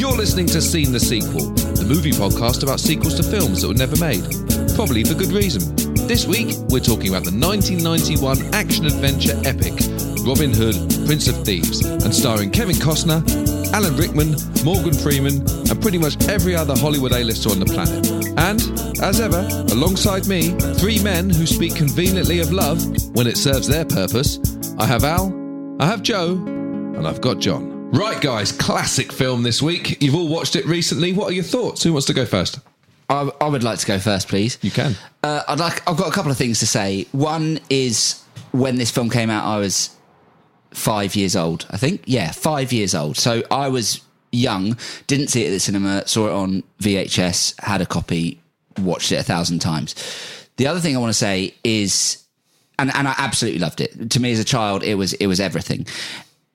You're listening to Seen the Sequel, the movie podcast about sequels to films that were never made. Probably for good reason. This week, we're talking about the 1991 action adventure epic Robin Hood, Prince of Thieves, and starring Kevin Costner, Alan Rickman, Morgan Freeman, and pretty much every other Hollywood A-lister on the planet. And, as ever, alongside me, three men who speak conveniently of love when it serves their purpose. I have Al, I have Joe, and I've got John. Right, guys, classic film this week. You've all watched it recently. What are your thoughts? Who wants to go first? I, I would like to go first, please. You can. Uh, I'd like. I've got a couple of things to say. One is when this film came out, I was five years old. I think, yeah, five years old. So I was young, didn't see it at the cinema, saw it on VHS, had a copy, watched it a thousand times. The other thing I want to say is, and and I absolutely loved it. To me as a child, it was it was everything.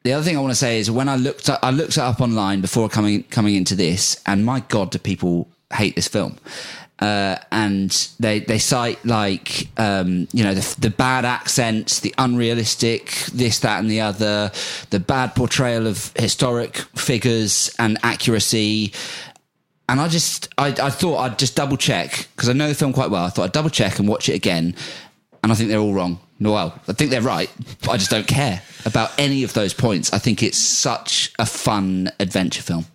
The other thing I want to say is when I looked up, I looked it up online before coming coming into this, and my God, do people hate this film? Uh, and they they cite like um, you know the, the bad accents, the unrealistic this that and the other, the bad portrayal of historic figures and accuracy. And I just I, I thought I'd just double check because I know the film quite well. I thought I'd double check and watch it again, and I think they're all wrong. Well, I think they're right, but I just don't care about any of those points. I think it's such a fun adventure film.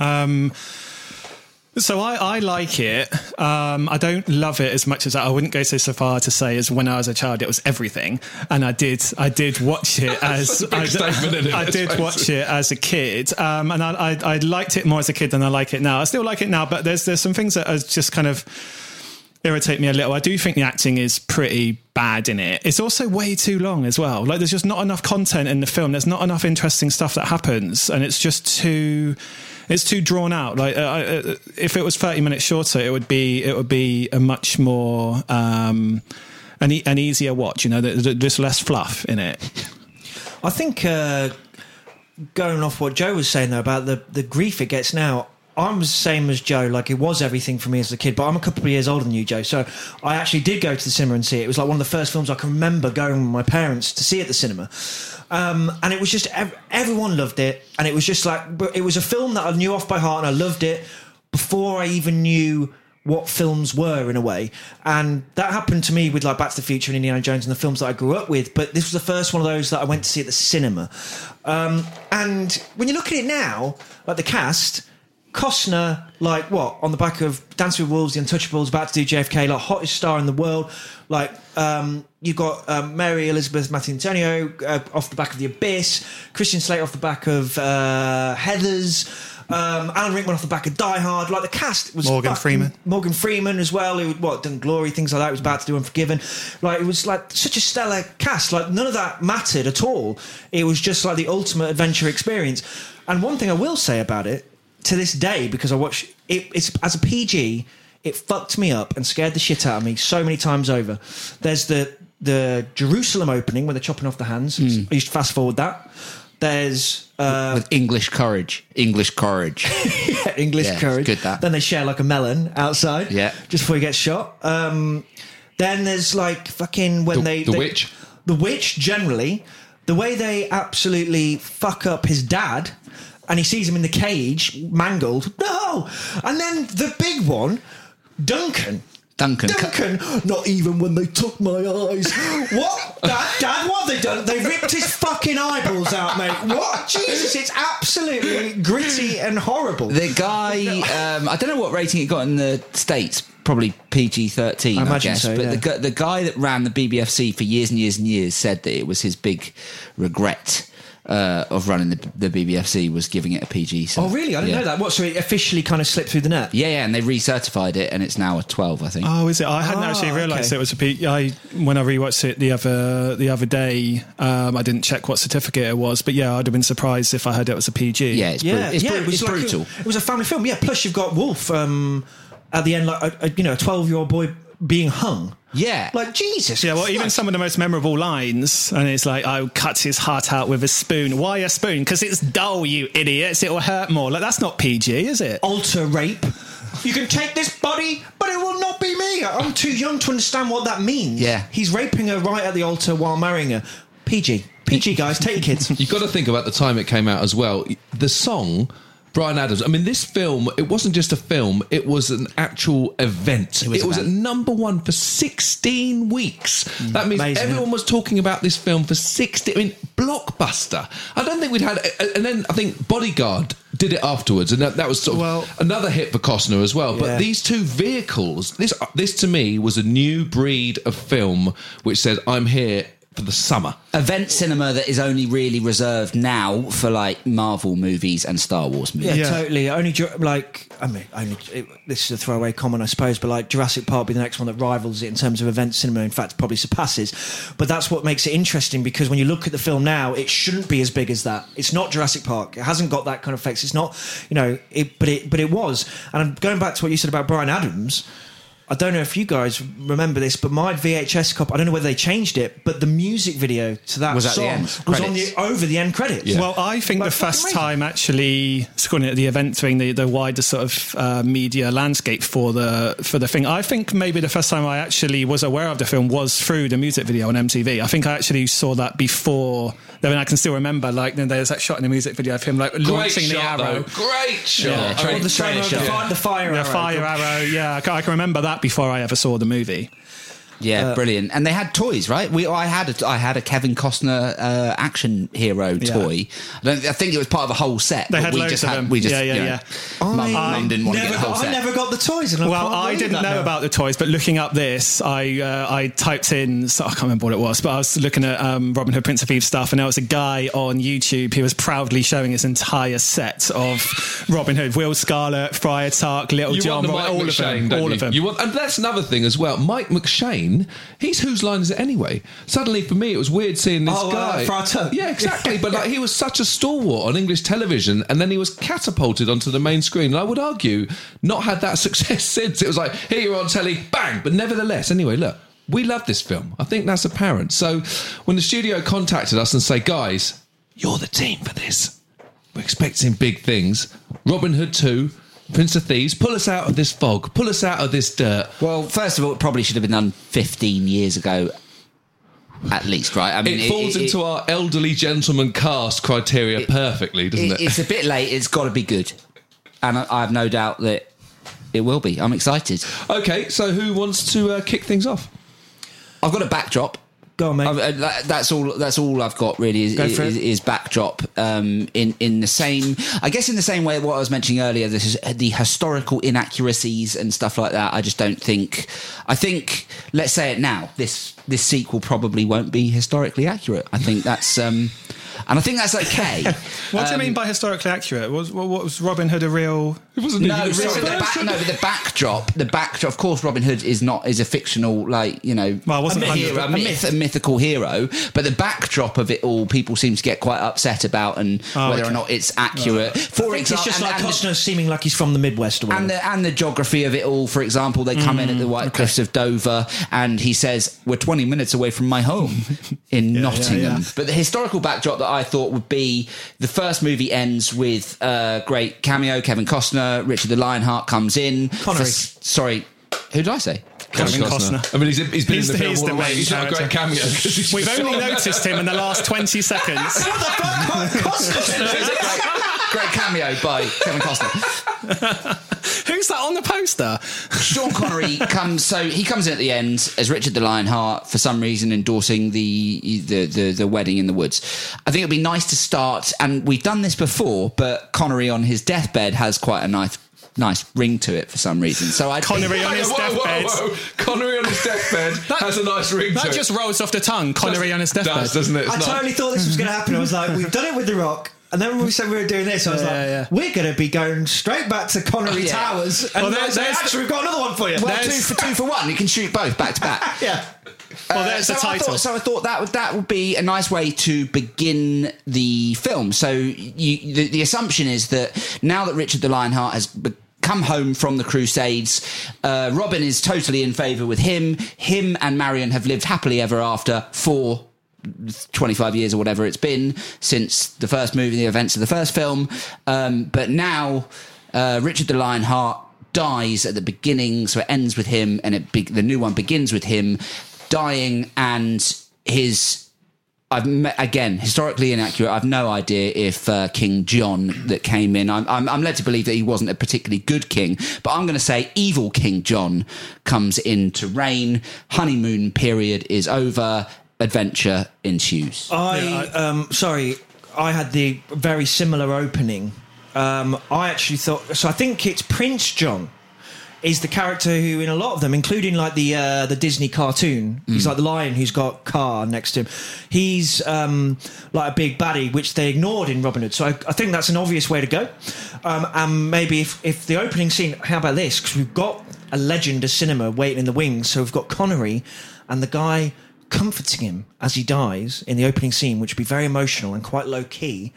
Um, so I, I like it. Um, I don't love it as much as I wouldn't go so, so far to say as when I was a child it was everything, and I did I did watch it as I, it, I did watch it as a kid, um, and I, I, I liked it more as a kid than I like it now. I still like it now, but there's there's some things that are just kind of irritate me a little. I do think the acting is pretty bad in it. It's also way too long as well. Like there's just not enough content in the film. There's not enough interesting stuff that happens, and it's just too it's too drawn out. Like uh, uh, if it was thirty minutes shorter, it would be it would be a much more um, an, e- an easier watch. You know, there's less fluff in it. I think uh, going off what Joe was saying though about the the grief it gets now. I'm the same as Joe. Like it was everything for me as a kid, but I'm a couple of years older than you, Joe. So I actually did go to the cinema and see it. It was like one of the first films I can remember going with my parents to see at the cinema. Um, and it was just ev- everyone loved it, and it was just like it was a film that I knew off by heart, and I loved it before I even knew what films were in a way. And that happened to me with like Back to the Future and Indiana Jones and the films that I grew up with. But this was the first one of those that I went to see at the cinema. Um, and when you look at it now, like the cast. Costner, like what, on the back of Dancing with Wolves, The Untouchables, about to do JFK, like hottest star in the world. Like um, you've got um, Mary Elizabeth Mastrantonio uh, off the back of The Abyss, Christian Slater off the back of uh, Heathers, um, Alan Rickman off the back of Die Hard. Like the cast was Morgan fucking- Freeman. Morgan Freeman as well, who what done Glory, things like that. He was about to do Unforgiven. Like it was like such a stellar cast. Like none of that mattered at all. It was just like the ultimate adventure experience. And one thing I will say about it to this day, because I watch it, it's as a PG, it fucked me up and scared the shit out of me so many times over. There's the the Jerusalem opening where they're chopping off the hands. I used to fast forward that. There's uh, With English courage, English courage. English Yeah, courage. good, that. Then they share like a melon outside. Yeah. Just before he gets shot. Um, then there's like fucking when The- they the they- witch? The witch generally, the way they absolutely fuck up his dad, and he sees him in the cage mangled. No, and then the big one, Duncan. Duncan, Duncan, not even when they took my eyes. What? Dad, Dad, what have they done? They ripped his fucking eyeballs out, mate. What? Jesus, it's absolutely gritty and horrible. The guy, um, I don't know what rating it got in the States. Probably PG thirteen, I I, imagine guess. so, but yeah. the, the guy that ran the BBFC for years and years and years said that it was his big regret uh, of running the, the BBFC was giving it a PG. So, Oh, really? I didn't yeah. know that. What? So it officially kind of slipped through the net? Yeah, yeah, and they recertified it, and it's now a twelve, I think. Oh, is it? I hadn't Ah, actually realised okay. it was a P. I when I rewatched it the other the other day, um, I didn't check what certificate it was, but yeah, I'd have been surprised if I heard it was a PG. yeah, it's, Yeah, bru- it's, yeah. bru- it was it's like a- brutal. it was a family film. Yeah. Plus, you've got Wolf um, at the end, like a, a, you know, a twelve-year-old boy being hung. Yeah, Like Jesus. Yeah, well, even some of the most memorable lines, and it's like, I cut his heart out with a spoon. Why a spoon? Because it's dull, you idiots. It will hurt more. Like, that's not PG, is it? altar rape. You can take this body, but it will not be me. I'm too young to understand what that means. Yeah. He's raping her right at the altar while marrying her. PG. PG, guys. Take your kids. You've got to think about the time it came out as well. The song Bryan Adams. I mean, this film, it wasn't just a film, it was an actual event. It was was, at number one for 16 weeks. Mm, that means amazing, everyone was talking about this film for 16. I mean, blockbuster. I don't think we'd had. And then I think Bodyguard did it afterwards, and that, that was sort of Well- another hit for Costner as well. But Yeah. these two vehicles, this this to me was a new breed of film which said, I'm here for the summer. Event cinema that is only really reserved now for like Marvel movies and Star Wars movies. Yeah, Yeah. totally. Only like I mean, only it, this is a throwaway comment, I suppose, but like Jurassic Park be the next one that rivals it in terms of event cinema. In fact, probably surpasses. But that's what makes it interesting because when you look at the film now, it shouldn't be as big as that. It's not Jurassic Park. It hasn't got that kind of effects. It's not, you know, it, but it but it was. And I'm going back to what you said about Bryan Adams. I don't know if you guys remember this, but my VHS copy, I don't know whether they changed it, but the music video to that Was at the song was on the over the end credits. Well, I think Like, the first amazing. time actually calling it the event during the, the wider sort of uh, media landscape for the for the thing. I think maybe the first time I actually was aware of the film was through the music video on MTV. I think I actually saw that before. Then I can still remember, like, there's that shot in the music video of him like Great launching the arrow. though. Great shot. Yeah, I mean, Oh, the, same, trailer the, shot. fi- the fire Yeah, arrow. fire arrow. Yeah, I can, I can remember that before I ever saw the movie. Yeah, brilliant. And they had toys, right? We I had a, I had a Kevin Costner uh, action hero toy. I, don't, I think it was part of a whole set. They but had we loads just of had, them. We just, Yeah, yeah, you know, yeah. Mum, I mum didn't want to never get the whole got, I never got the toys. And Well, I didn't know now. about the toys, but looking up this, I uh, I typed in, so I can't remember what it was, but I was looking at um, Robin Hood, Prince of Thieves stuff, and there was a guy on YouTube who was proudly showing his entire set of Robin Hood, Will Scarlet, Friar Tuck, Little You John, want the Mike all of them, all you? of them. You want, and that's another thing as well. Mike McShane, he's whose line is it anyway? Suddenly, for me, it was weird seeing this Oh, uh, guy. Tuck. Yeah, exactly. but like, he was such a stalwart on English television, and then he was catapulted onto the main screen. And I would argue, not had that success since. It was like here you're on telly, bang. But nevertheless, anyway, look. We love this film. I think that's apparent. So, when the studio contacted us and say, "Guys, you're the team for this. We're expecting big things. Robin Hood 2, Prince of Thieves, pull us out of this fog, pull us out of this dirt. Well, first of all, it probably should have been done 15 years ago, at least, right? I mean, It falls into our elderly gentleman cast criteria perfectly, doesn't it- it? It's a bit late. It's got to be good, and I, I have no doubt that it will be. I'm excited. okay, so who wants to uh, kick things off? I've got a backdrop. Go on, mate. I've- uh, that- that's all. That's all I've got really is, for is, backdrop. Um, in in the same, I guess, in the same way what I was mentioning earlier, this is the historical inaccuracies and stuff like that. I just don't think. I think let's say it now. This this sequel probably won't be historically accurate. I think that's. Um, and I think that's okay. what do you Um, mean by historically accurate? Was what, what was Robin Hood a real? It wasn't No, even a so real the back, no, but the backdrop, the backdrop. Of course, Robin Hood is not is a fictional, like you know, Well, wasn't a, hundred- hero, a myth, a mythical hero. But the backdrop of it all, people seem to get quite upset about, and Oh, whether or not it's accurate. For think it's example, just and, like and, Costner seeming like he's from the Midwest or whatever. and the and the geography of it all. For example, they come in at the mm, White Cliffs of Dover, and he says, "We're 20 minutes away from my home in Nottingham." yeah. But the historical backdrop that I thought would be the first movie ends with a great cameo. Kevin Costner, Uh, Richard the Lionheart comes in. Connery. For- sorry, who did I say? Kevin Costner. I mean, he's, he's been He's in the the- film he's all the the way. main He's not a great character. cameo. 'cause he's We've only noticed him in the last twenty seconds. Great cameo by Kevin Costner. Who's that on the poster? Sean Connery comes, so he comes in at the end as Richard the Lionheart for some reason endorsing the, the the the wedding in the woods. I think it'd be nice to start, and we've done this before, but Connery on his deathbed has quite a nice nice ring to it for some reason. So I Connery on his whoa, whoa, deathbed. whoa. Connery on his deathbed has a nice ring That to just it. rolls off the tongue. Connery on his deathbed. Does, doesn't it? It's I not- totally thought this was going to happen. I was like, we've done it with The Rock. And then when we said we were doing this, I was Yeah, like, yeah, yeah. we're going to be going straight back to Connery. Towers. And Well, there's- there's- actually, we've got another one for you. well, two for two for one. You can shoot both back to back. yeah. Well, there's so the I title. thought, so I thought that would that would be a nice way to begin the film. So you, the, the assumption is that now that Richard the Lionheart has be- come home from the Crusades, uh, Robin is totally in favour with him. Him and Marion have lived happily ever after for 25 years or whatever it's been since the first movie, the events of the first film. Um, but now uh, Richard the Lionheart dies at the beginning, so it ends with him, and it be- the new one begins with him dying, and his I've met, again historically inaccurate. I've no idea if uh, King John that came in. I'm, I'm, I'm led to believe that he wasn't a particularly good king, but I'm going to say evil King John comes in to reign. Honeymoon period is over. Adventure ensues. I, um, sorry, I had the very similar opening. Um, I actually thought so. I think it's Prince John is the character who, in a lot of them, including like the uh, the Disney cartoon, he's like the lion who's got Car next to him. He's um, like a big baddie, which they ignored in Robin Hood. So I, I think that's an obvious way to go. Um, and maybe if, if the opening scene, how about this? Because we've got a legend of cinema waiting in the wings. So we've got Connery and the guy comforting him as he dies in the opening scene, which would be very emotional and quite low key.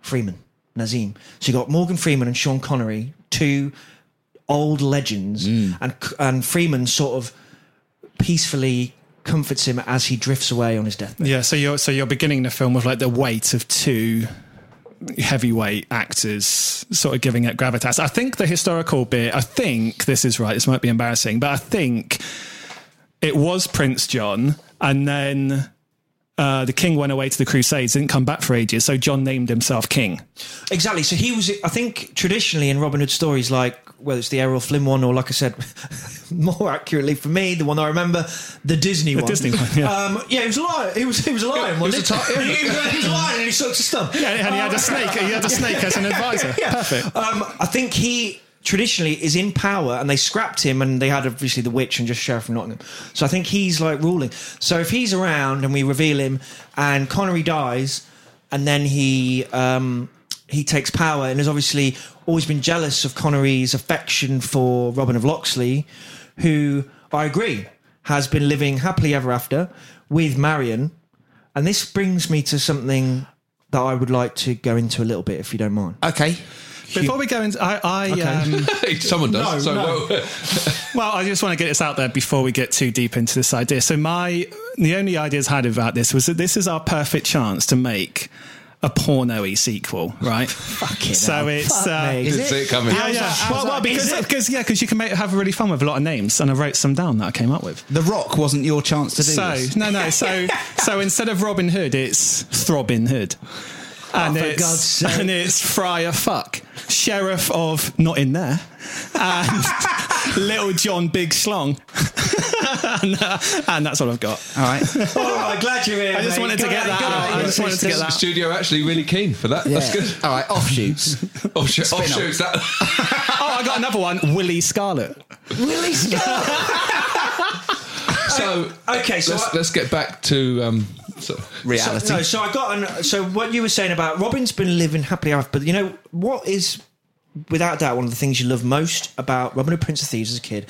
Freeman, Nazim. So you got Morgan Freeman and Sean Connery, two old legends, mm. and and Freeman sort of peacefully comforts him as he drifts away on his deathbed. Yeah, so you're so you're beginning the film with like the weight of two heavyweight actors sort of giving it gravitas. I think the historical bit, I think this is right, this might be embarrassing, but I think it was Prince John and then uh, the king went away to the Crusades, didn't come back for ages, so John named himself king. Exactly. So he was, I think, traditionally in Robin Hood stories, like whether it's the Errol Flynn one or, like I said, more accurately for me, the one I remember, the Disney one. Disney one, yeah. Um, yeah, he was a lion. He was, he was a lion, wasn't was a he? he, was, he was a lion and he sucked a stump. Yeah, and he had a snake. He had a snake as an advisor. Yeah. Perfect. Um, I think he traditionally is in power, and they scrapped him, and they had obviously the witch and just Sheriff of Nottingham. So I think he's like ruling. So if he's around and we reveal him, and Connery dies, and then he um, he takes power, and has obviously always been jealous of Connery's affection for Robin of Locksley, who I agree has been living happily ever after with Marion. And this brings me to something that I would like to go into a little bit, if you don't mind. Okay. Before we go into, I, I um, Someone does. so, no. well, well, I just want to get this out there before we get too deep into this idea. So my the only ideas I had about this was that this is our perfect chance to make a porno-y sequel, right? Fucking so hell. it's uh. Is it? it coming. yeah, How's yeah. that- how's well, well, because because yeah, because you can make, have really fun with a lot of names, and I wrote some down that I came up with. The Rock wasn't your chance to do So this. no, no. So so instead of Robin Hood, it's Throbbing Hood. And Oh, for it's, God's sake. and it's Friar Fuck, Sheriff of Not In There, and Little John Big Slong. and, uh, and that's all I've got. All right. Oh, I'm glad you're here. I just mate. wanted to Go get out, that go out. out, I just wanted to get that out. studio actually really keen for that. That's good. All right. Offshoots. Oh, sh- oh Spin-off. shoots that. Oh, I got another one. Willie Scarlet. Willie Scarlet. so Okay, so let's, I- let's get back to um, so, Reality. So, no, so I got an. So what you were saying about Robin's been living happily ever, after, but you know what is, without doubt, one of the things you love most about Robin Hood Prince of Thieves as a kid,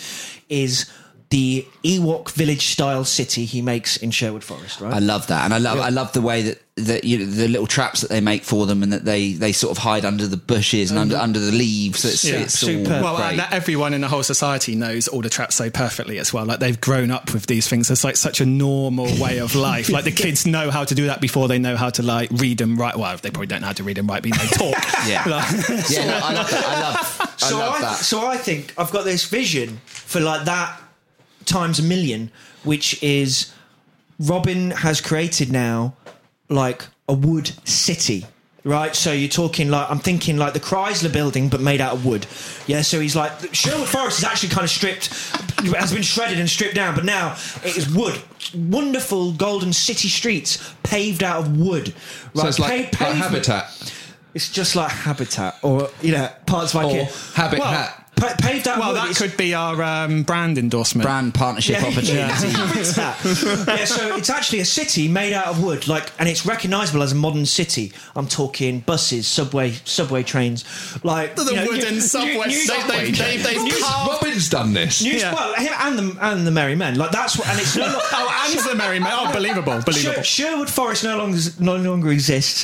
is the Ewok village style city he makes in Sherwood Forest, right? I love that, and I love I love the way that that you know, the little traps that they make for them, and that they they sort of hide under the bushes and under mm. under the leaves. It's, Yeah. it's all Well, great. and that everyone in the whole society knows all the traps so perfectly as well. Like they've grown up with these things. It's like such a normal way of life. Like the kids know how to do that before they know how to like read and write. Well, they probably don't know how to read and write, but they talk. Yeah. Like- yeah, no, I love that. I love I so love I, that. so I think I've got this vision for like that times a million, which is Robin has created now like a wood city. Right, so you're talking like I'm thinking like the Chrysler Building, but made out of wood. Yeah, so he's like Sherwood Forest is actually kind of stripped, has been shredded and stripped down, but now it is wood. Wonderful golden city streets paved out of wood. Right, so it's like, pa- like habitat It's just like habitat, or you know, parts of or IKEA. habitat. Pa- paved out well, wood. that is- could be our um, brand endorsement. Brand partnership yeah, opportunity. yeah. Yeah, so it's actually a city made out of wood, like, and it's recognisable as a modern city. I'm talking buses, subway, subway trains, like The you know, wooden new- subway- new- new subway they- they- trains. they've New- carved- Robin's done this. new- Yeah. well, him and the and the Merry Men, like that's what, and it's no, Oh, and the Merry Men. Oh, believable, believable. Sher- Sherwood Forest no longer no longer exists,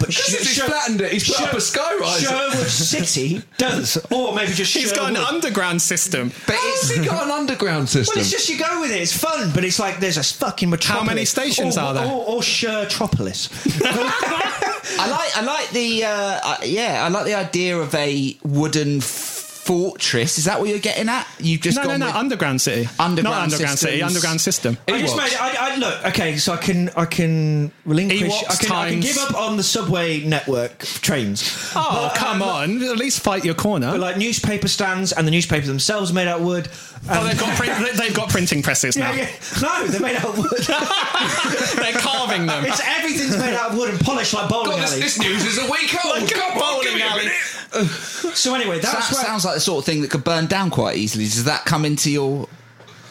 but Sher- He's Sher- flattened it. He's put Sher- up a skyrise. Sherwood City does, or maybe just He's got an Sherwood. underground system. But How's it's he got an underground system? Well, it's just you go with it. It's fun, but it's like there's a fucking metropolis. How many stations or, are there? Or, or Shertropolis. I like I like the uh, uh, yeah I like the idea of a wooden f- fortress. Is that what you're getting at? You've just No, no, gone no. with- Underground City. Underground Not underground city. Underground system. I just made. I, I, look, okay, so I can I can relinquish. Ewoks I can, I can give up on the subway network trains. Oh, uh, come on. At least fight your corner. But like newspaper stands and the newspaper themselves made out of wood. oh, they've got, print, they've got printing presses now. yeah, yeah. No, they're made out of wood. They're carving them. it's everything's made out of wood and polished like bowling God, this, alleys. this news is a week old. Come on, give me a minute. So anyway, That sounds like the sort of thing that could burn down quite easily. Does that come into your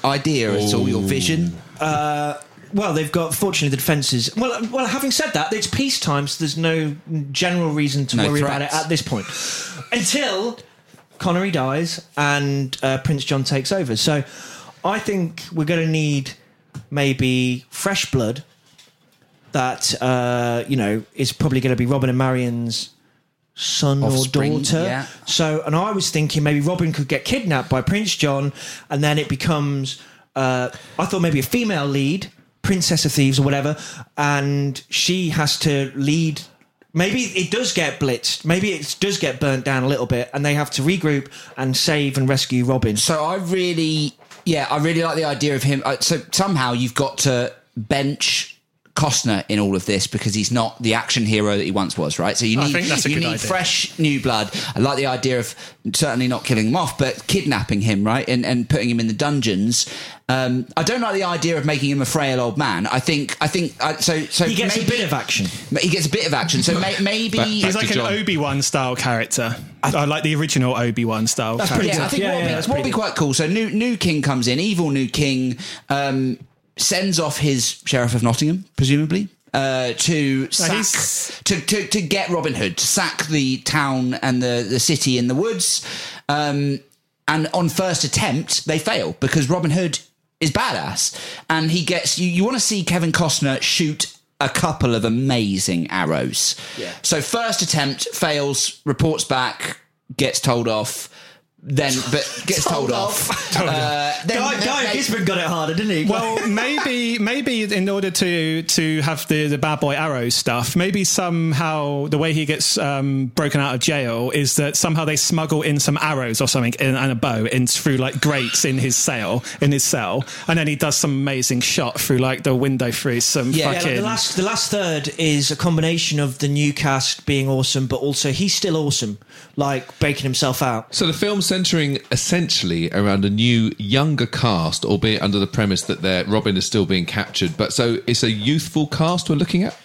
idea at all? Your vision? Well, they've got fortunately the defences. Well, well. Having said that, it's peacetime, so there's no general reason to No worry about it at this point until Connery dies and uh, Prince John takes over. So, I think we're going to need maybe fresh blood. That uh, you know is probably going to be Robin and Marion's son Offspring, or daughter. yeah. So, and I was thinking maybe Robin could get kidnapped by Prince John, and then it becomes. Uh, I thought maybe a female lead, Princess of Thieves or whatever, and she has to lead. Maybe it does get blitzed. Maybe it does get burnt down a little bit, and they have to regroup and save and rescue Robin. So I really, yeah, I really like the idea of him. uh, So somehow you've got to bench Costner in all of this because he's not the action hero that he once was, right? So you need think that's a you need idea. fresh new blood. I like the idea of certainly not killing him off, but kidnapping him, right, and and putting him in the dungeons. Um, I don't like the idea of making him a frail old man. I think I think uh, so. So He gets maybe, a bit of action. He gets a bit of action. So may, maybe Back- He's like an Obi Wan style character, I, like the original Obi Wan style. That's character. pretty Yeah, I think Yeah, what would yeah, be, that's what be quite cool. So new new king comes in, evil new king, um, sends off his sheriff of Nottingham, presumably. Uh, to sack, to, to to get Robin Hood to sack the town and the the city in the woods, um, and on first attempt they fail because Robin Hood is badass and he gets you. You want to see Kevin Costner shoot a couple of amazing arrows. Yeah. So first attempt fails, reports back, gets told off. Then, but gets told, Told off. off. Uh, then, Guy, then Guy Gisborne got it harder, didn't he? Well, maybe maybe in order to to have the the bad boy arrow stuff, maybe somehow the way he gets um, broken out of jail is that somehow they smuggle in some arrows or something in, and a bow in through like grates in his cell in his cell, and then he does some amazing shot through like the window through some Yeah, Yeah, like the last the last third is a combination of the new cast being awesome, but also he's still awesome, like breaking himself out. So the film's centering essentially around a new, younger cast, albeit under the premise that their Robin is still being captured. But so it's a youthful cast we're looking at.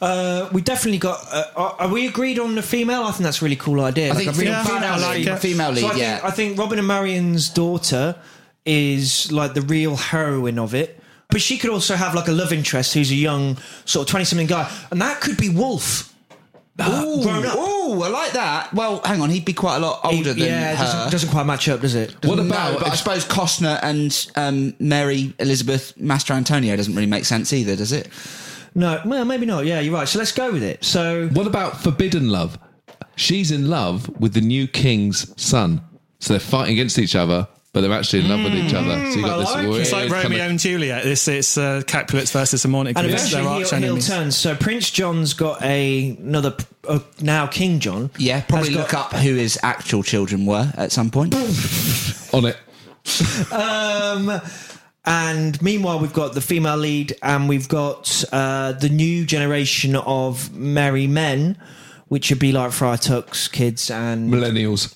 Uh, we definitely got. Uh, are, are we agreed on the female? I think that's a really cool idea. I think a female, female female, lead, like female lead, So I yeah. think, I think Robin and Marion's daughter is like the real heroine of it. But she could also have like a love interest who's a young sort of twenty something guy, and that could be Wolf. Ooh, grown up. ooh, I like that. Well, hang on, he'd be quite a lot older than yeah, it her. doesn't, doesn't quite match up, does it? What no, about but I if- suppose Costner and um, Mary Elizabeth Mastrantonio doesn't really make sense either, does it? No, well, maybe not. Yeah, you're right. So let's go with it. So What about Forbidden Love? She's in love with the new king's son. So they're fighting against each other, but they're actually in love with each other. So you got I this like weird it's like kind Romeo of- and Juliet. This it's uh, Capulets versus the Morning. and It's their eventually arch he'll, he'll enemies. turn. So Prince John's got a another uh, now King John. Yeah, probably has got- look up who his actual children were at some point. on it. Um, and meanwhile, we've got the female lead, and we've got uh, the new generation of merry men, which would be like Friar Tuck's kids and Millennials.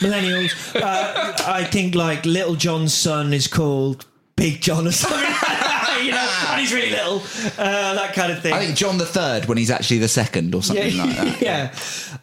millennials. Uh, I think like Little John's son is called Big John or something. You and he's really little. Uh, that kind of thing. I think John the Third when he's actually the second or something like that. yeah.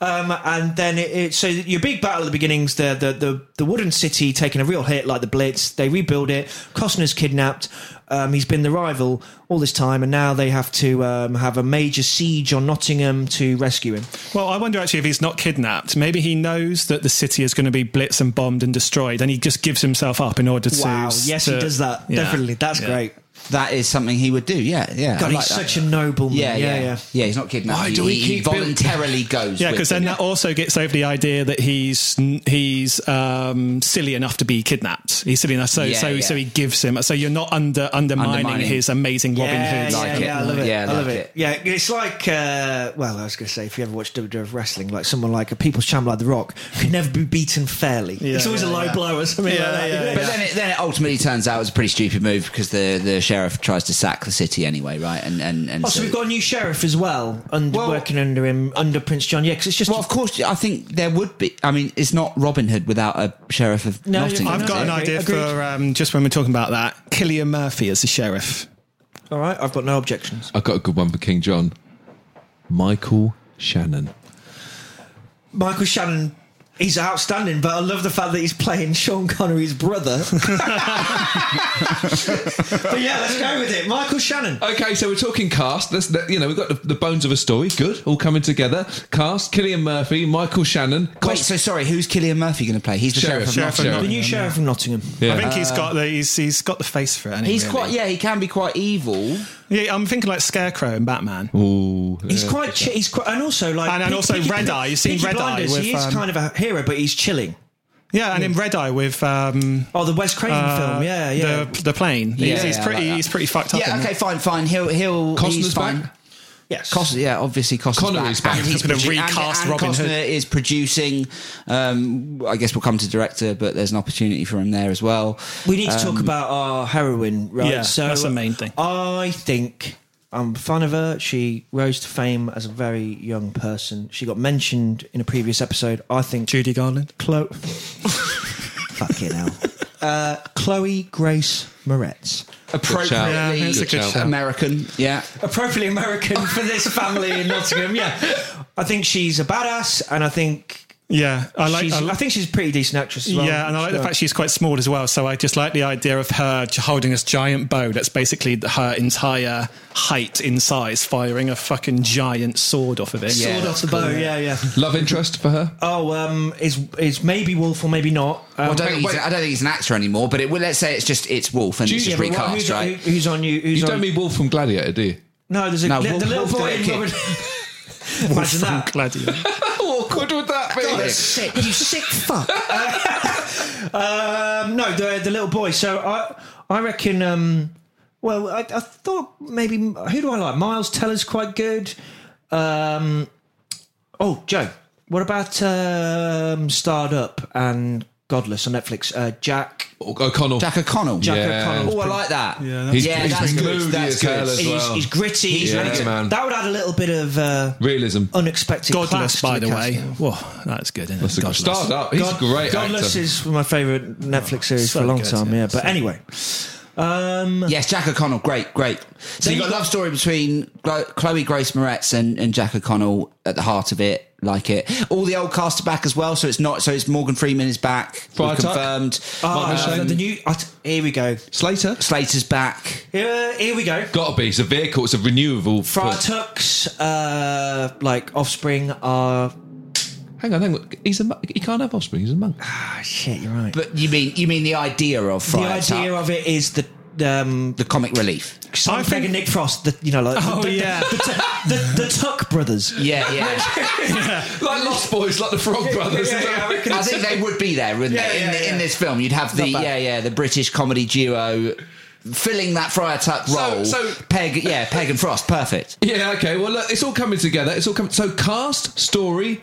Um, and then it, it, so your big battle at the beginning's the, the the the wooden city taking a real hit like the Blitz. They rebuild it. Costner's kidnapped. Um, he's been the rival all this time, and now they have to um, have a major siege on Nottingham to rescue him. Well, I wonder actually if he's not kidnapped. Maybe he knows that the city is going to be blitzed and bombed and destroyed, and he just gives himself up in order to. Wow. Yes, he does that. Yeah. Definitely. That's Yeah. great. That is something he would do. Yeah, yeah. I God, like he's that. such a noble man. yeah, yeah, yeah, yeah. yeah, He's not kidnapped. Why he, do we he keep build- voluntarily goes. Yeah, because them. then that also gets over the idea that he's he's um, silly enough to be kidnapped. He's silly enough, so Yeah, so yeah. so he gives him. So you're not under undermining, Undermining. his amazing Robin yeah, Hood. yeah, Like it. yeah, I love it. Yeah, I like love it. it. Yeah, it's like, uh, well, I was going to say, if you ever watch WWF wrestling, like someone like a People's Champ like The Rock could never be beaten fairly. Yeah, it's always yeah, a low yeah. blow or something Yeah, like that. yeah, you know? But then it, then it ultimately turns out it was a pretty stupid move because the, the sheriff tries to sack the city anyway, right? And and, and Oh, so we've got a new sheriff as well, and Well- working under him, under Prince John. Yeah, because it's just well, of course, I think there would be. I mean, it's not Robin Hood without a sheriff of No, Nottingham. I've got an idea agreed. for um, just when we're talking about that. Cillian Murphy as the sheriff. all right. I've got no objections. I've got a good one for King John. Michael Shannon. Michael Shannon. He's outstanding, but I love the fact that he's playing Sean Connery's brother. but yeah, let's go with it. Michael Shannon. Okay, so we're talking cast. Let's, let- you know, we've got the, the bones of a story. Good, all coming together. Cast: Cillian Murphy, Michael Shannon. Wait, Cost- so sorry, who's Cillian Murphy going to play? He's the Sheriff, sheriff, Sheriff of of Nottingham. The new sheriff from Nottingham. yeah. I think he's uh, got the he's, he's got the face for it. hasn't he, He's really? quite, yeah, he can be quite evil. Yeah, I'm thinking like Scarecrow and Batman. Ooh, He's yeah. quite. Chi- he's quite, and also like, And- and Pe- also Peaky- Red Eye. You've seen Peaky Red Eye Blinders, with, He is um, kind of a hero, but he's chilling. Yeah, and in Red Eye with um, Oh, the Wes Craven uh, film. Yeah, yeah. the the plane. Yeah, he's, he's pretty like he's pretty fucked up. Yeah, okay, it. fine, fine. He'll he'll Costner's he's fine. back? Yes. Costner, yeah, obviously Costner's Connery's back. And he's Gonna recast and, and Robin Costner Hood. is producing. Um, I guess we'll come to director, but there's an opportunity for him there as well. We need to talk Um, about our heroine, right? Yeah, that's the main thing. I think I'm a fan of her. She rose to fame as a very young person. She got mentioned in a previous episode. I think Judy Garland. Chloe. Fucking hell. Uh, Chloe Grace Moretz. appropriately Yeah, it's good. American. Yeah, Appropriately American for this family in Nottingham. Yeah, I think she's a badass, and I think Yeah, I like. I I, think she's a pretty decent actress. As well. yeah, and I like the fact she's quite small as well. So I just like the idea of her holding this giant bow that's basically her entire height in size, firing a fucking giant sword off of it. Yeah. sword off the bow. Yeah, yeah. Love interest for her. Oh, um, is is maybe Wolf or maybe not. Um, well, I, don't think wait, he's, I don't think he's an actor anymore. But it, well, let's say it's just it's Wolf and Do it's just yeah, but what- recast, who's, right? who- who's on you? Who's You on? don't mean Wolf from Gladiator, do you? no, there's a No, the, Wolf- the little Wolf boy Imagine that. Gladiator. How awkward would that be? Oh, that's sick. You sick fuck. um, no, the the little boy. So I I reckon. Um, well, I, I thought maybe who do I like? Miles Teller's quite good. Um, oh, Joe. What about um, Starred Up and Godless on Netflix? Uh, Jack. O'Connell. Jack O'Connell. Jack Yeah. O'Connell. Oh, I like that. Yeah, He's- yeah, he's that's good. That's good. as He's, he's gritty. He's Yeah, really good. man. That would add a little bit of uh, Realism. unexpected. Godless, class by the cast. way. Whoa, that's good. Isn't That's it? Godless. start up. He's God- a great Godless actor. is my favourite Netflix series So for a long good, time. yeah. Yeah, but So anyway, um, Yes, Jack O'Connell, great, great. So Then you got you a love story between Chloe Grace Moretz and, and Jack O'Connell at the heart of it. Like it, all the old cast are back as well. So it's not. So it's Morgan Freeman is back, Friar confirmed. uh, Shane. the new. Uh, here we go. Slater. Slater's back. Here, here we go. Got to be. It's a vehicle. It's a renewable. Friar Tuck's uh, like offspring are. Hang on, hang on. He's a. mo- He can't have offspring. He's a monk. Ah, shit, you're right. But you mean you mean the idea of the Friar idea Tuck, of it is the um, the comic relief? Simon I Pegg think- and Nick Frost. The, you know, like Oh, the, the- yeah. the, the, the, the Tuck brothers. Yeah, yeah. Like Lost Boys, like the Frog Brothers. Yeah, yeah, I reckon I think they would be there, wouldn't Yeah, they? In, yeah, the, in yeah. this film, you'd have the Not bad. yeah, yeah, the British comedy duo filling that Friar Tuck So- role. so- Pegg, yeah, Pegg and Frost, perfect. Yeah, okay. Well, look, it's all coming together. It's all coming. So, cast, story,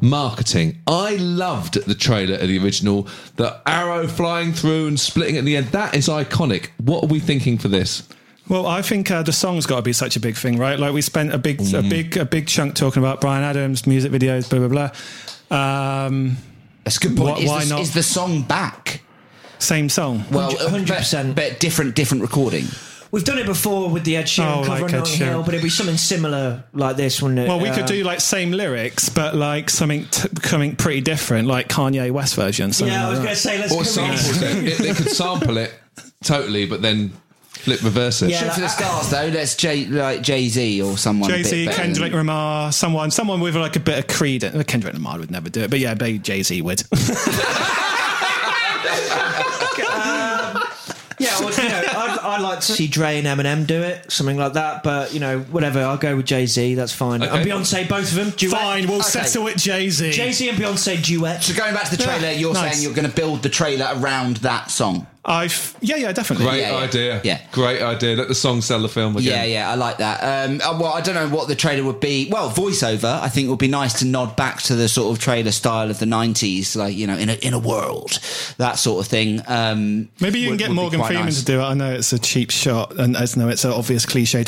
marketing. I loved the trailer of the original. The arrow flying through and splitting at the end. That is iconic. What are we thinking for this? Well, I think uh, the song's got to be such a big thing, right? Like we spent a big, a big, a big chunk talking about Bryan Adams, music videos, blah blah blah. Um, That's a good point. Why- is, why the, not? is the song back? same song. Well, 100%. but, but different, different recording. We've done it before with the Ed Sheeran Oh, cover like on Ed Notting Hill, but it'd be something similar like this, wouldn't it? Well, we Uh, could do like same lyrics, but like something t- coming pretty different, like Kanye West version. something Yeah, I was that. going to say let's Or go samples it. It- They could sample it totally, but then flip reverse it. Yeah. Shoot for the stars, though. Let's Jay, like Jay Z or someone. Jay Z, Kendrick than- Lamar, someone, someone with like a bit of credence. Kendrick Lamar would never do it, but yeah, Jay Z would. Yeah, well, you know, I'd, I'd like to see Dre and Eminem do it, something like that. But you know, whatever. I'll go with Jay Z. That's fine. Okay. And Beyonce, both of them. Duet. Fine, we'll Okay. settle it, Jay Z. Jay Z and Beyonce duet. So going back to the trailer, you're Nice. saying you're going to build the trailer around that song. I've yeah, yeah, definitely. Great Yeah, yeah. idea. Yeah. Great idea. Let the song sell the film again. Yeah, yeah, I like that. Um, uh, well, I don't know what the trailer would be. Well, voiceover, I think it would be nice to nod back to the sort of trailer style of the '90s, like you know, in a in a world, that sort of thing. Um, Maybe you would- can get Morgan Freeman nice. to do it. I know it's a cheap shot, and as know it's an obvious cliche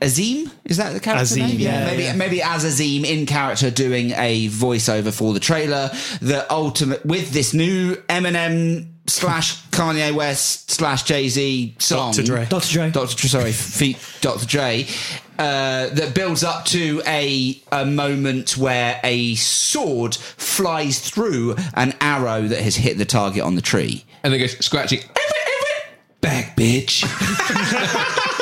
to have Morgan Freeman voiceover, but well, we you know have it, got him it would involved. draw people in. Well, maybe as Azeem is that the character Azeem, name? yeah, maybe yeah. maybe as Azeem in character doing a voiceover for the trailer. The ultimate with this new Eminem slash Kanye West slash Jay Z song, Dr. Dre. Dr. Dre. Dr. Dre, sorry, feet, Dr. Dre. Uh, that builds up to a a moment where a sword flies through an arrow that has hit the target on the tree. And they go scratching. Back, bitch.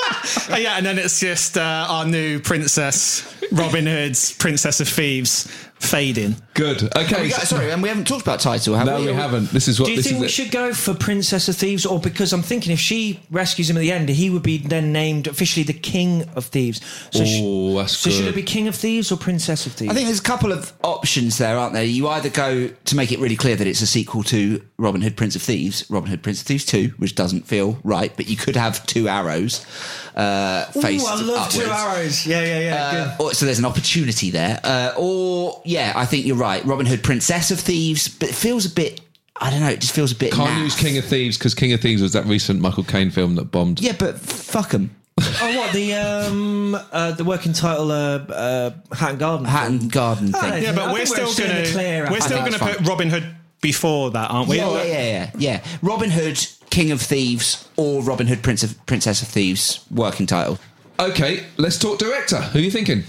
Oh, yeah, and then it's just uh, our new princess, Robin Hood's Princess of Thieves, fading. Good. Okay. We got- sorry, and we haven't talked about title, have no, we? we haven't. This is what Do you this think is. we it. should go for Princess of Thieves, or because I'm thinking if she rescues him at the end, he would be then named officially the King of Thieves. So, sh- Oh, that's so should it be King of Thieves or Princess of Thieves? I think there's a couple of options there, aren't there? You either go to make it really clear that it's a sequel to Robin Hood Prince of Thieves, Robin Hood Prince of Thieves 2, which doesn't feel right, but you could have two arrows uh, Ooh, faced I love two arrows. Yeah, yeah, yeah. Uh, or, so there's an opportunity there. Uh, or, yeah, I think you're right. Robin Hood Princess of Thieves, but it feels a bit, I don't know, it just feels a bit. Can't naff. use King of Thieves because King of Thieves was that recent Michael Caine film that bombed. Yeah, but fuck them. Oh, what the um uh, the working title uh, uh Hatton Garden? Hatton Garden thing. Oh, Yeah, I but we're still we're still in going the clear. to we're still going to put Robin Hood before that, aren't we? Yeah, yeah, yeah, yeah, yeah. Robin Hood, King of Thieves, or Robin Hood, Prince of Princess of Thieves, working title. Okay, let's talk director. Who are you thinking?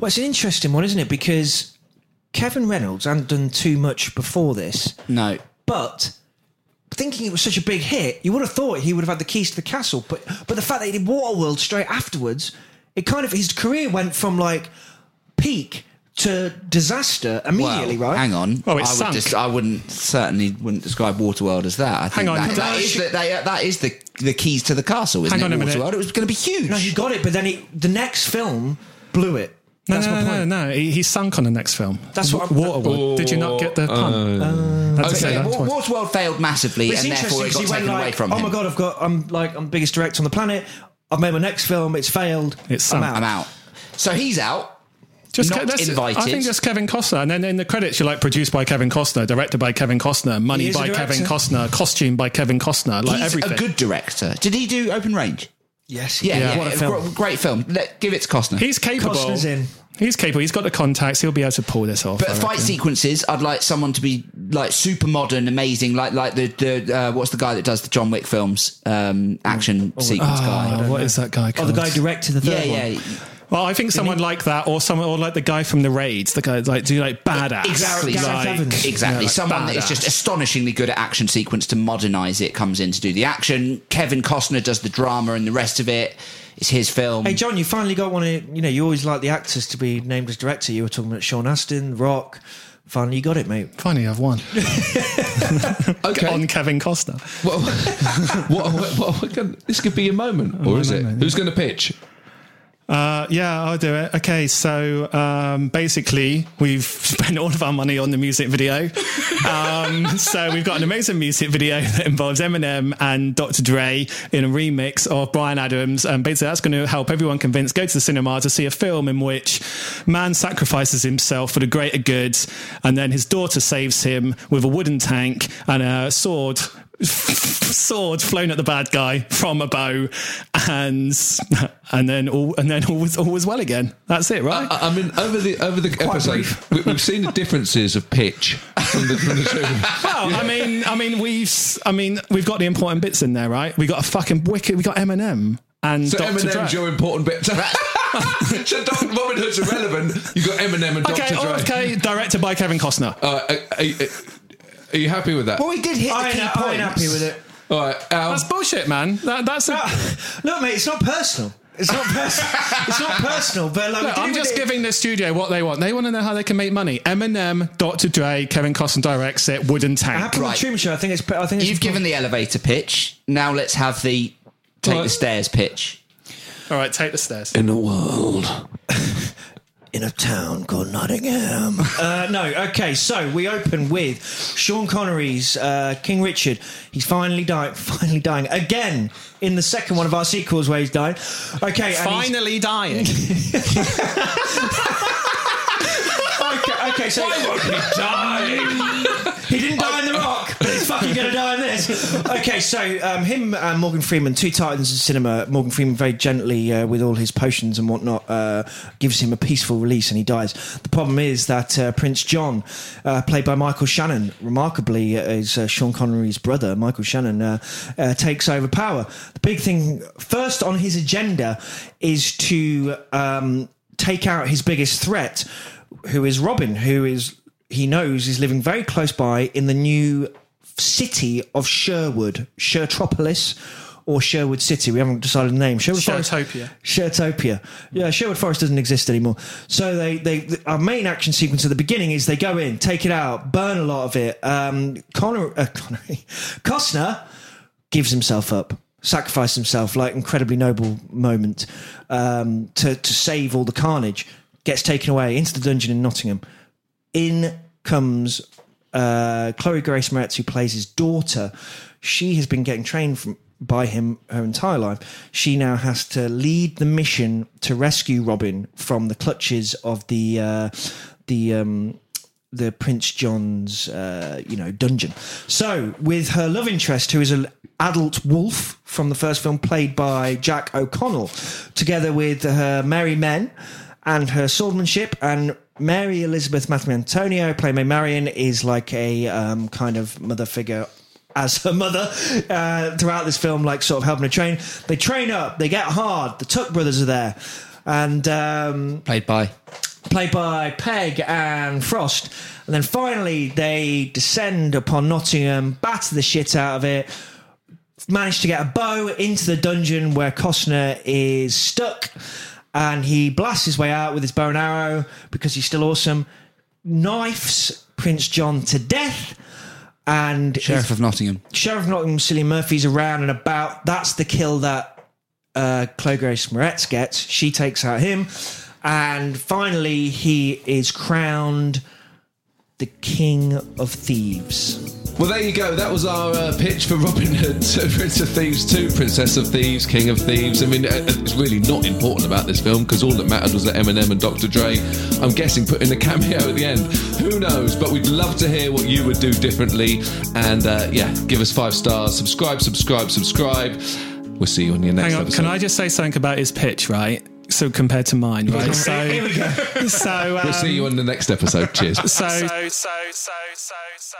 Well, it's an interesting one, isn't it? Because Kevin Reynolds hadn't done too much before this, No, but thinking it was such a big hit, you would have thought he would have had the keys to the castle. But but the fact that he did Waterworld straight afterwards, it kind of his career went from like peak to disaster immediately, well, right? Hang on. Oh, it I sunk. would just, I wouldn't certainly wouldn't describe Waterworld as that. I think Hang on, that, did that I- is the, that, that is the the keys to the castle, isn't Hang it? on a minute. Waterworld. It was going to be huge. No, he got it, but then he, the next film blew it. No, That's no, my no, point. no, no. He, he sunk on the next film. That's what I'm- Waterworld. Did you not get the pun? Oh. That's okay. it, Yeah, that's Wa- why. Waterworld failed massively, it's and therefore interesting it got because he taken went away like, from "Oh him. my god, I've got, I'm like, I'm biggest director on the planet. I've made my next film. It's failed. It's I'm sunk. out. I'm out. So he's out. Just not Ke- that's- invited. I think just Kevin Costner, and then in the credits you're like produced by Kevin Costner, directed by Kevin Costner, money He is a by Kevin. Costner, costume by Kevin Costner, like he's everything. a good director. Did he do Open Range? Yes. Yeah, yeah, What a film. great film. Let, give it to Costner. He's capable. Costner's in. He's capable. He's got the contacts. He'll be able to pull this off. But I fight reckon. sequences, I'd like someone to be like super modern, amazing, like like the the uh, what's the guy that does the John Wick films, um, action sequence guy. Oh, what is that guy Called? Oh, the guy who directed the Yeah, third one. yeah, Well, I think someone like that, or someone, or like the guy from the raids, the guy like do you like badass, exactly, like, Evans. exactly. yeah, like someone that is just astonishingly good at action sequence to modernize it comes in to do the action. Kevin Costner does the drama and the rest of it. It's his film. Hey, John, you finally got one of, you know, you always like the actors to be named as director. You were talking about Sean Astin, Rock. Finally, you got it, mate. Finally, I've won Okay. on Kevin Costner. What, what, what, what, what can- this could be a moment, or is it? moment, Who's going to pitch? Uh, yeah, I'll do it. Okay, so um, basically, we've spent all of our money on the music video. Um, so we've got an amazing music video that involves Eminem and Dr. Dre in a remix of Bryan Adams, and basically that's going to help everyone convince go to the cinema to see a film in which man sacrifices himself for the greater good, and then his daughter saves him with a wooden tank and a sword sword flown at the bad guy from a bow, and and then all and then all was all was well again. That's it, right? I, I mean, over the over the episode, we, we've seen the differences of pitch from the, from the two. well, I mean, I mean, we've s- I mean, we've got the important bits in there, right? We got a fucking wicked. We got Eminem and So Dr. Eminem's Dre. your important bit. So, so Doc- Robin Hood's irrelevant. You got Eminem and Okay, Dr. Dre. okay, directed by Kevin Costner. Uh, are, are- are you happy with that? well, we did hit the I key ain't, points. I ain't happy with it. All right, Al. That's bullshit, man. That, that's a, ah, Look, mate, it's not personal. It's not personal. it's not personal, but like, we Look, did I'm it just with it- giving the studio what they want. They want to know how they can make money. Eminem, Dr. Dre, Kevin Costner directs it. Wooden It Tank. happened with Right. the Truman Show. I think it's. I think it's You've given the elevator pitch. Now let's have the take Well- the stairs pitch. All right, take the stairs. In a world. in a town called Nottingham. uh, no, okay. So we open with Sean Connery's uh, King Richard. He's finally dying. Finally dying again in the second one of our sequels where he's dying. Okay, and he's- Finally dying. Okay, okay, so he didn't he die in the Rock, but he's fucking gonna die in this. Okay, so um, him and Morgan Freeman, two titans of cinema. Morgan Freeman very gently, uh, with all his potions and whatnot, uh, gives him a peaceful release, and he dies. The problem is that uh, Prince John, uh, played by Michael Shannon, remarkably uh, is uh, Sean Connery's brother, Michael Shannon, takes over power. The big thing first on his agenda is to um, take out his biggest threat, who is Robin, who is he knows is living very close by in the new city of Sherwood, Shertropolis. Or Sherwood City, we haven't decided the name. Sherwood Forest- Shertopia. Shertopia. Yeah, Sherwood Forest doesn't exist anymore. So they, they, our main action sequence at the beginning is they go in, take it out, burn a lot of it. Um, Connor, uh, Connery, Costner gives himself up, sacrifices himself, like incredibly noble moment um, to to save all the carnage. Gets taken away into the dungeon in Nottingham. In comes uh, Chloe Grace Moretz, who plays his daughter. She has been getting trained from by him her entire life. She now has to lead the mission to rescue Robin from the clutches of the uh, the um, the Prince John's uh, you know dungeon. So with her love interest, who is an adult Wulf from the first film, played by Jack O'Connell, together with her merry men and her swordmanship and. Mary Elizabeth Mastrantonio, playing by Marion, is like a um, kind of mother figure as her mother uh, throughout this film, like sort of helping her train. They train up, they get hard. The Tuck brothers are there, and um, Played by played by Pegg and Frost. And then finally, they descend upon Nottingham, batter the shit out of it, manage to get a bow into the dungeon where Costner is stuck. And he blasts his way out with his bow and arrow because he's still awesome. Knifes Prince John to death. And Sheriff of Nottingham. Sheriff of Nottingham, Cillian Murphy's around and about. That's the kill that uh, Chloe Grace Moretz gets. She takes out him. And finally, he is crowned the King of Thieves. Well, there you go. That was our uh, pitch for Robin Hood, to Prince of Thieves 2, Princess of Thieves, King of Thieves. I mean, uh, it's really not important about this film because all that mattered was that Eminem and Dr. Dre, I'm guessing, put in a cameo at the end. Who knows? But we'd love to hear what you would do differently. And uh, yeah, give us five stars. Subscribe, subscribe, subscribe. We'll see you on your next Hang on, episode. can I just say something about his pitch, right? So compared to mine, right? So, we go. so, um, We'll see you on the next episode. Cheers. so, so, so, so, so.